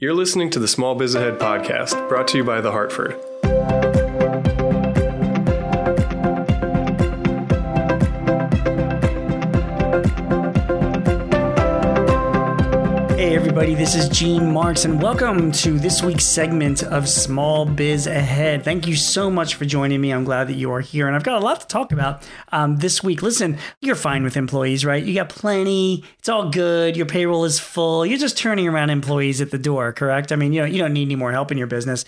You're listening to the Small Biz Ahead podcast, brought to you by The Hartford. Everybody, this is Gene Marks, and welcome to this week's segment of Small Biz Ahead. Thank you so much for joining me. I'm glad that you are here, and I've got a lot to talk about um, this week. Listen, you're fine with employees, right? You got plenty, it's all good, your payroll is full, you're just turning around employees at the door, correct? I mean, you, know, you don't need any more help in your business.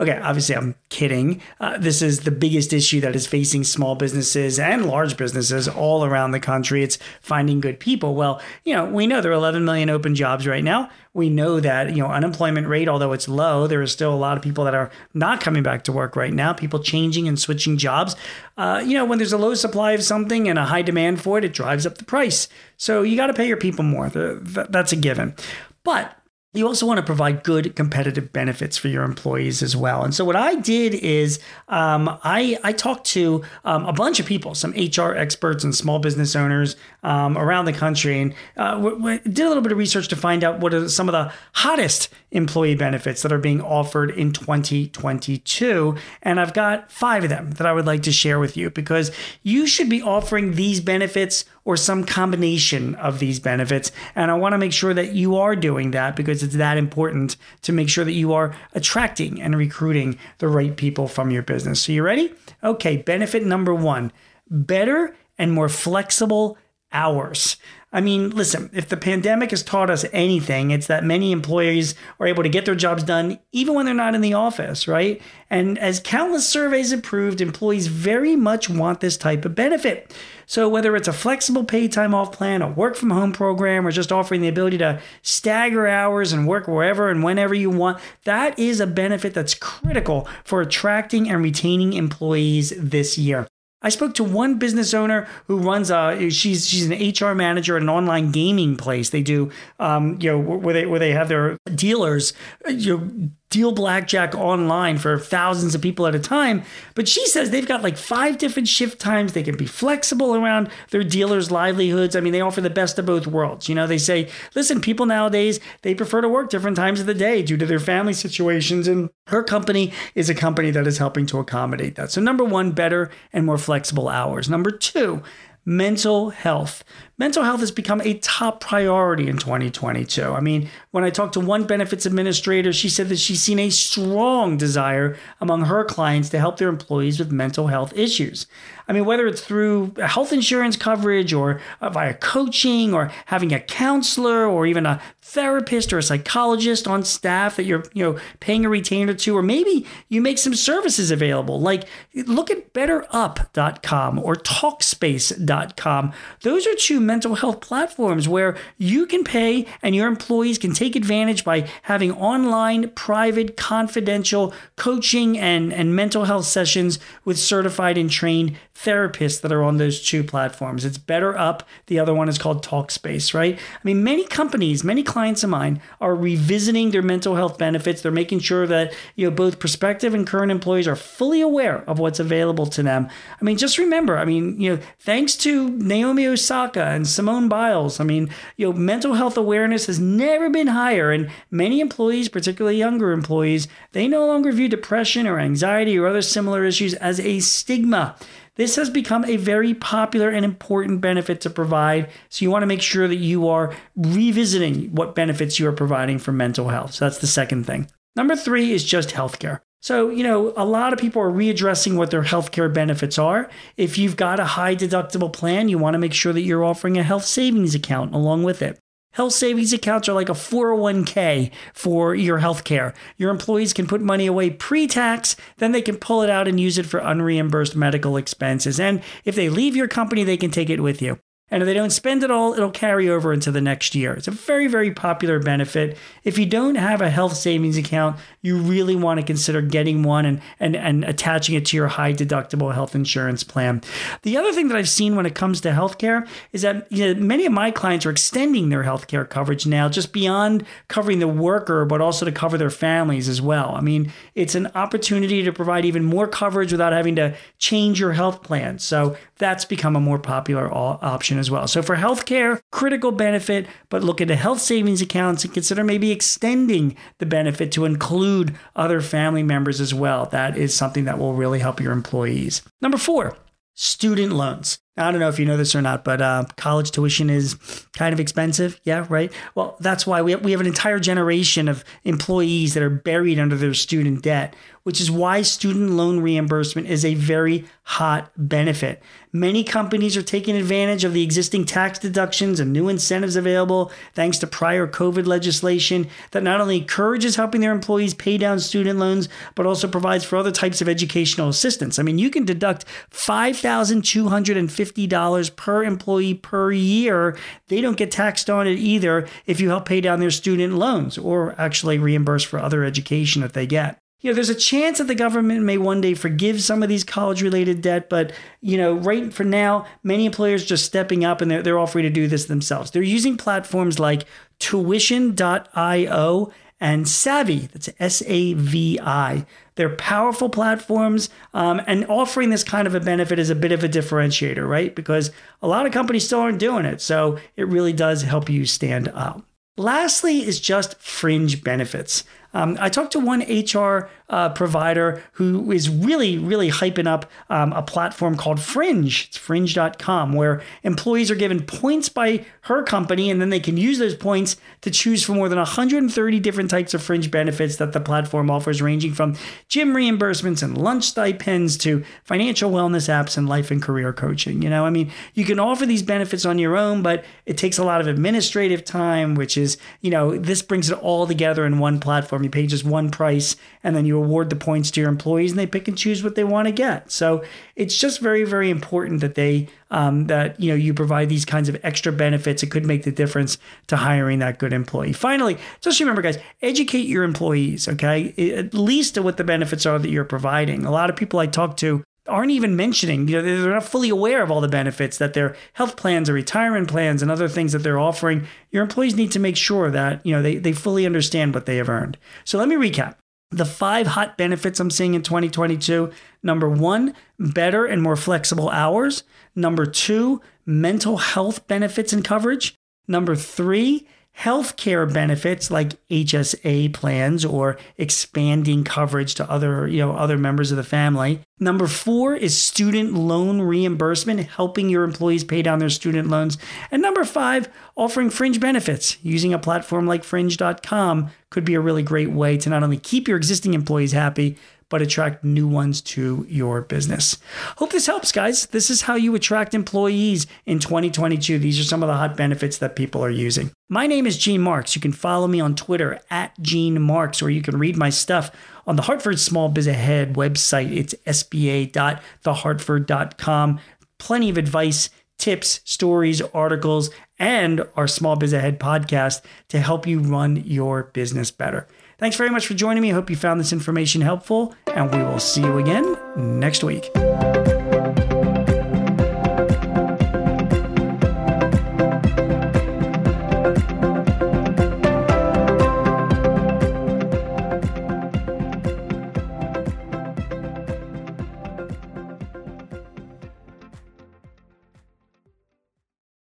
Okay, obviously, I'm kidding. Uh, this is the biggest issue that is facing small businesses and large businesses all around the country. It's finding good people. Well, you know, we know there are 11 million open jobs right now. We know that, you know, unemployment rate, although it's low, there is still a lot of people that are not coming back to work right now, people changing and switching jobs. Uh, you know, when there's a low supply of something and a high demand for it, it drives up the price. So you got to pay your people more. That's a given. But you also want to provide good competitive benefits for your employees as well. And so what I did is um, I, I talked to um, a bunch of people, some HR experts and small business owners um, around the country, and uh, w- w- did a little bit of research to find out what are some of the hottest employee benefits that are being offered in 2022. And I've got five of them that I would like to share with you because you should be offering these benefits or some combination of these benefits. And I want to make sure that you are doing that because it's that important to make sure that you are attracting and recruiting the right people from your business. So, you ready? Okay, benefit number one better and more flexible hours. I mean, listen, if the pandemic has taught us anything, it's that many employees are able to get their jobs done even when they're not in the office, right? And as countless surveys have proved, employees very much want this type of benefit. So, whether it's a flexible paid time off plan, a work from home program, or just offering the ability to stagger hours and work wherever and whenever you want, that is a benefit that's critical for attracting and retaining employees this year. I spoke to one business owner who runs a she's she's an HR manager at an online gaming place. They do um, you know where they where they have their dealers you know deal blackjack online for thousands of people at a time. But she says they've got like five different shift times. They can be flexible around their dealers' livelihoods. I mean, they offer the best of both worlds. You know, they say, listen, people nowadays, they prefer to work different times of the day due to their family situations. And her company is a company that is helping to accommodate that. So, number one, better and more flexible hours. Number two, mental health mental health has become a top priority in 2022. I mean, when I talked to one benefits administrator, she said that she's seen a strong desire among her clients to help their employees with mental health issues. I mean, whether it's through health insurance coverage or uh, via coaching or having a counselor or even a therapist or a psychologist on staff that you're, you know, paying a retainer to, or maybe you make some services available. Like look at betterup.com or talkspace.com. Those are two mental health platforms where you can pay and your employees can take advantage by having online, private, confidential coaching and, and mental health sessions with certified and trained therapists that are on those two platforms. It's Better Up. The other one is called Talkspace, right? I mean, many companies, many clients of mine are revisiting their mental health benefits. They're making sure that, you know, both prospective and current employees are fully aware of what's available to them. I mean, just remember, I mean, you know, thanks to Naomi Osaka and Simone Biles, I mean, you know, mental health awareness has never been higher. And many employees, particularly younger employees, they no longer view depression or anxiety or other similar issues as a stigma. This has become a very popular and important benefit to provide. So you want to make sure that you are revisiting what benefits you are providing for mental health. So that's the second thing. Number three is just healthcare. So, you know, a lot of people are readdressing what their healthcare benefits are. If you've got a high deductible plan, you want to make sure that you're offering a health savings account along with it. Health savings accounts are like a 401k for your healthcare. Your employees can put money away pre tax, then they can pull it out and use it for unreimbursed medical expenses. And if they leave your company, they can take it with you. And if they don't spend it all, it'll carry over into the next year. It's a very, very popular benefit. If you don't have a health savings account, you really want to consider getting one and, and, and attaching it to your high deductible health insurance plan. The other thing that I've seen when it comes to healthcare is that you know, many of my clients are extending their healthcare coverage now just beyond covering the worker, but also to cover their families as well. I mean, it's an opportunity to provide even more coverage without having to change your health plan. So that's become a more popular option as well. So for healthcare, critical benefit, but look into health savings accounts and consider maybe extending the benefit to include other family members as well. That is something that will really help your employees. Number four, student loans. I don't know if you know this or not, but uh, college tuition is kind of expensive. Yeah, right. Well, that's why we have, we have an entire generation of employees that are buried under their student debt, which is why student loan reimbursement is a very hot benefit. Many companies are taking advantage of the existing tax deductions and new incentives available thanks to prior COVID legislation that not only encourages helping their employees pay down student loans, but also provides for other types of educational assistance. I mean, you can deduct 5,250 $50 per employee per year. They don't get taxed on it either if you help pay down their student loans or actually reimburse for other education that they get you know, there's a chance that the government may one day forgive some of these college related debt, but, you know, right for now, many employers just stepping up and they're, they're all free to do this themselves. They're using platforms like tuition.io and Savi, that's S A V I. They're powerful platforms, um, and offering this kind of a benefit is a bit of a differentiator, right? Because a lot of companies still aren't doing it. So it really does help you stand out. Lastly, is just fringe benefits. Um, I talked to one HR uh, provider who is really, really hyping up um, a platform called Fringe. It's fringe.com, where employees are given points by her company, and then they can use those points to choose from more than 130 different types of fringe benefits that the platform offers, ranging from gym reimbursements and lunch stipends to financial wellness apps and life and career coaching. You know, I mean, you can offer these benefits on your own, but it takes a lot of administrative time, which is, you know, this brings it all together in one platform. You pay just one price, and then you award the points to your employees and they pick and choose what they want to get. So it's just very, very important that they um, that you know you provide these kinds of extra benefits. It could make the difference to hiring that good employee. Finally, just remember, guys, educate your employees. Okay, at least to what the benefits are that you're providing. A lot of people I talk to aren't even mentioning, you know, they're not fully aware of all the benefits that their health plans or retirement plans and other things that they're offering. Your employees need to make sure that, you know, they, they fully understand what they have earned. So let me recap the five hot benefits I'm seeing in 2022 number one, better and more flexible hours. Number two, mental health benefits and coverage. Number three, healthcare benefits like HSA plans or expanding coverage to other, you know, other members of the family. Number 4 is student loan reimbursement, helping your employees pay down their student loans. And number 5, offering fringe benefits. Using a platform like fringe.com could be a really great way to not only keep your existing employees happy, but attract new ones to your business. Hope this helps, guys. This is how you attract employees in 2022. These are some of the hot benefits that people are using. My name is Gene Marks. You can follow me on Twitter at Gene Marks, or you can read my stuff on the Hartford Small Biz Ahead website. It's sba.thehartford.com. Plenty of advice tips, stories, articles, and our Small Biz Ahead podcast to help you run your business better. Thanks very much for joining me. I hope you found this information helpful, and we will see you again next week.